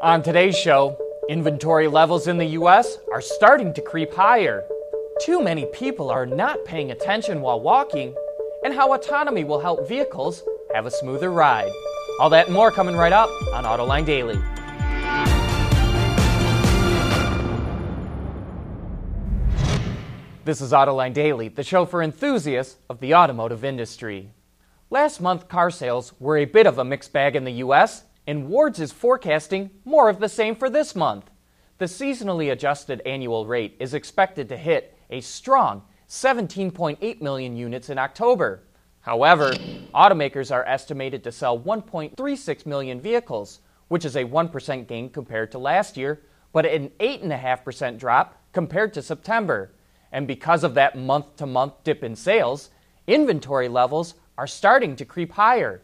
On today's show, inventory levels in the US are starting to creep higher. Too many people are not paying attention while walking, and how autonomy will help vehicles have a smoother ride. All that and more coming right up on Autoline Daily. This is Autoline Daily, the show for enthusiasts of the automotive industry. Last month, car sales were a bit of a mixed bag in the U.S., and Wards is forecasting more of the same for this month. The seasonally adjusted annual rate is expected to hit a strong 17.8 million units in October. However, automakers are estimated to sell 1.36 million vehicles, which is a 1% gain compared to last year, but an 8.5% drop compared to September. And because of that month to month dip in sales, inventory levels are starting to creep higher.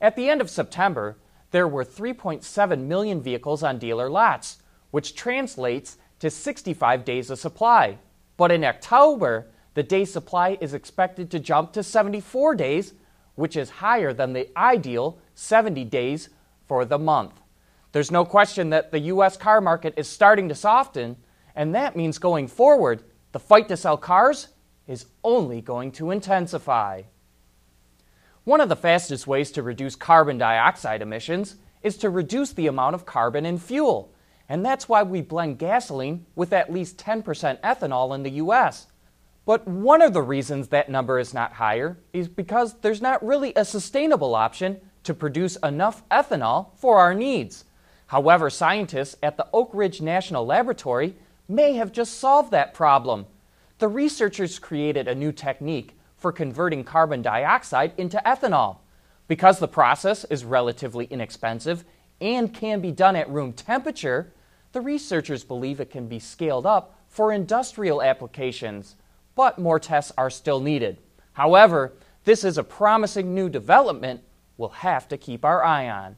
At the end of September, there were 3.7 million vehicles on dealer lots, which translates to 65 days of supply. But in October, the day supply is expected to jump to 74 days, which is higher than the ideal 70 days for the month. There's no question that the U.S. car market is starting to soften, and that means going forward, the fight to sell cars is only going to intensify. One of the fastest ways to reduce carbon dioxide emissions is to reduce the amount of carbon in fuel. And that's why we blend gasoline with at least 10% ethanol in the US. But one of the reasons that number is not higher is because there's not really a sustainable option to produce enough ethanol for our needs. However, scientists at the Oak Ridge National Laboratory may have just solved that problem. The researchers created a new technique for converting carbon dioxide into ethanol. Because the process is relatively inexpensive and can be done at room temperature, the researchers believe it can be scaled up for industrial applications, but more tests are still needed. However, this is a promising new development we'll have to keep our eye on.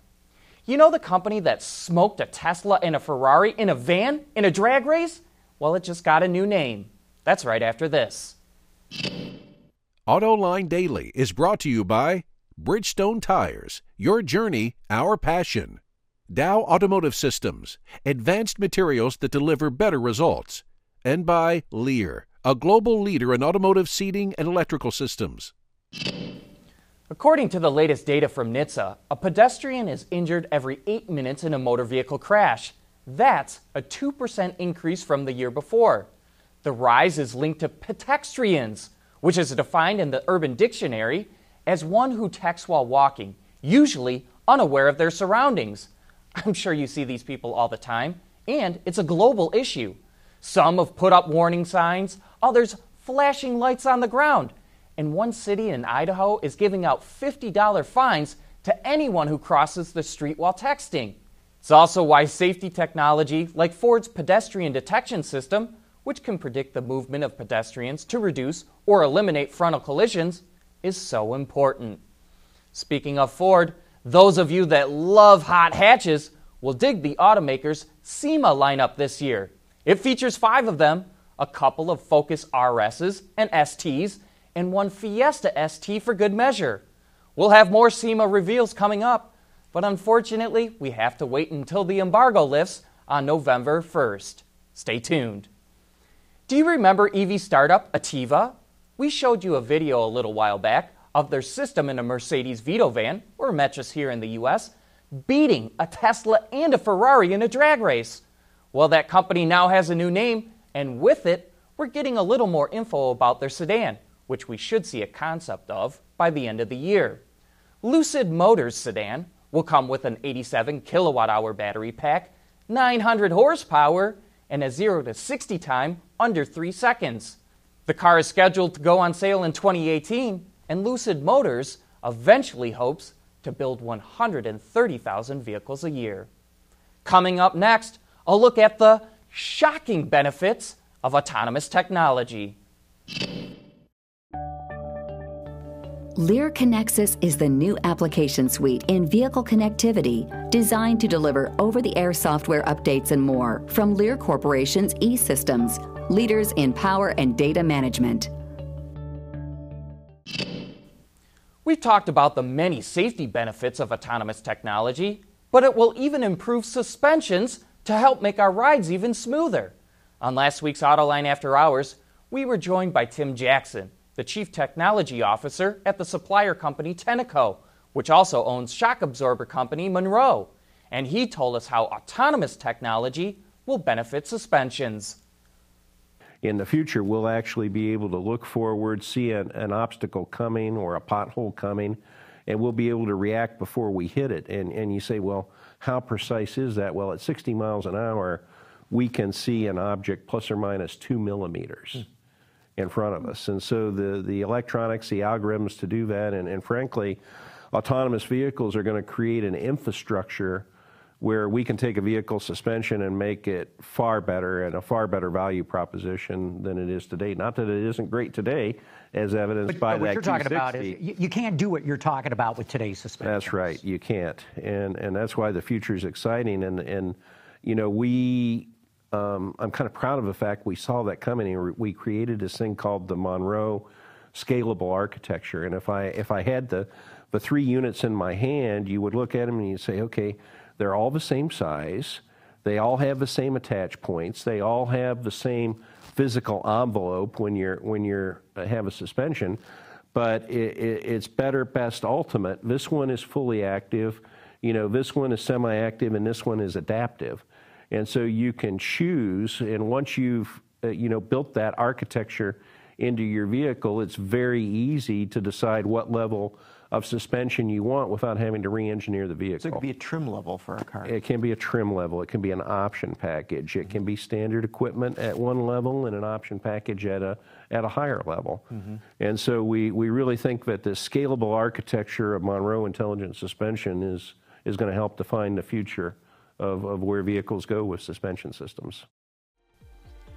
You know the company that smoked a Tesla and a Ferrari in a van in a drag race? Well, it just got a new name. That's right after this. AutoLine Daily is brought to you by Bridgestone Tires, your journey, our passion. Dow Automotive Systems, advanced materials that deliver better results. And by Lear, a global leader in automotive seating and electrical systems. According to the latest data from NHTSA, a pedestrian is injured every eight minutes in a motor vehicle crash. That's a 2% increase from the year before. The rise is linked to pedestrians which is defined in the Urban Dictionary as one who texts while walking, usually unaware of their surroundings. I'm sure you see these people all the time, and it's a global issue. Some have put up warning signs, others flashing lights on the ground. And one city in Idaho is giving out $50 fines to anyone who crosses the street while texting. It's also why safety technology, like Ford's pedestrian detection system, which can predict the movement of pedestrians to reduce or eliminate frontal collisions, is so important. Speaking of Ford, those of you that love hot hatches will dig the automaker's SEMA lineup this year. It features five of them, a couple of Focus RSs and STs, and one Fiesta ST for good measure. We'll have more SEMA reveals coming up, but unfortunately, we have to wait until the embargo lifts on November 1st. Stay tuned. Do you remember EV startup Atieva? We showed you a video a little while back of their system in a Mercedes Vito van, or Metris here in the US, beating a Tesla and a Ferrari in a drag race. Well, that company now has a new name, and with it, we're getting a little more info about their sedan, which we should see a concept of by the end of the year. Lucid Motors sedan will come with an 87 kilowatt hour battery pack, 900 horsepower, and a 0 to 60 time under 3 seconds. The car is scheduled to go on sale in 2018, and Lucid Motors eventually hopes to build 130,000 vehicles a year. Coming up next, a look at the shocking benefits of autonomous technology. Lear Connexus is the new application suite in vehicle connectivity designed to deliver over the air software updates and more from Lear Corporation's e systems, leaders in power and data management. We've talked about the many safety benefits of autonomous technology, but it will even improve suspensions to help make our rides even smoother. On last week's Autoline After Hours, we were joined by Tim Jackson, the Chief Technology Officer at the supplier company Tenneco, which also owns shock absorber company Monroe. And he told us how autonomous technology will benefit suspensions. In the future, we'll actually be able to look forward, see an, an obstacle coming or a pothole coming, and we'll be able to react before we hit it. And, and you say, well, how precise is that? Well, at 60 miles an hour, we can see an object plus or minus two millimeters mm. In front of us. And so the, the electronics, the algorithms to do that, and, and frankly, autonomous vehicles are going to create an infrastructure where we can take a vehicle suspension and make it far better and a far better value proposition than it is today. Not that it isn't great today, as evidenced but, by but what that you're talking about is you, you, can't do what you're talking about with today's suspension. That's right, you can't, and and that's why the future is exciting. And and you know we, um, I'm kind of proud of the fact we saw that coming. And we created this thing called the Monroe scalable architecture. And if I if I had the the three units in my hand, you would look at them and you'd say, okay they're all the same size. They all have the same attach points. They all have the same physical envelope when you're when you're uh, have a suspension. But it, it, it's better, best, ultimate. This one is fully active. You know, this one is semi-active, and this one is adaptive. And so you can choose. And once you've uh, you know built that architecture into your vehicle, it's very easy to decide what level of suspension you want without having to re-engineer the vehicle. So it could be a trim level for a car. It can be a trim level. It can be an option package. It can be standard equipment at one level and an option package at a at a higher level. Mm-hmm. And so we, we really think that the scalable architecture of Monroe Intelligent Suspension is is going to help define the future of, of where vehicles go with suspension systems.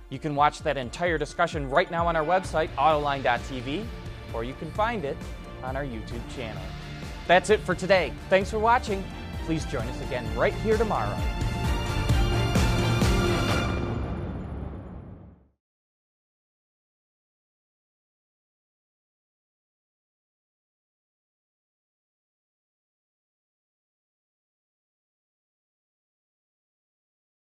You can watch that entire discussion right now on our website, autoline.tv, or you can find it on our YouTube channel. That's it for today. Thanks for watching. Please join us again right here tomorrow.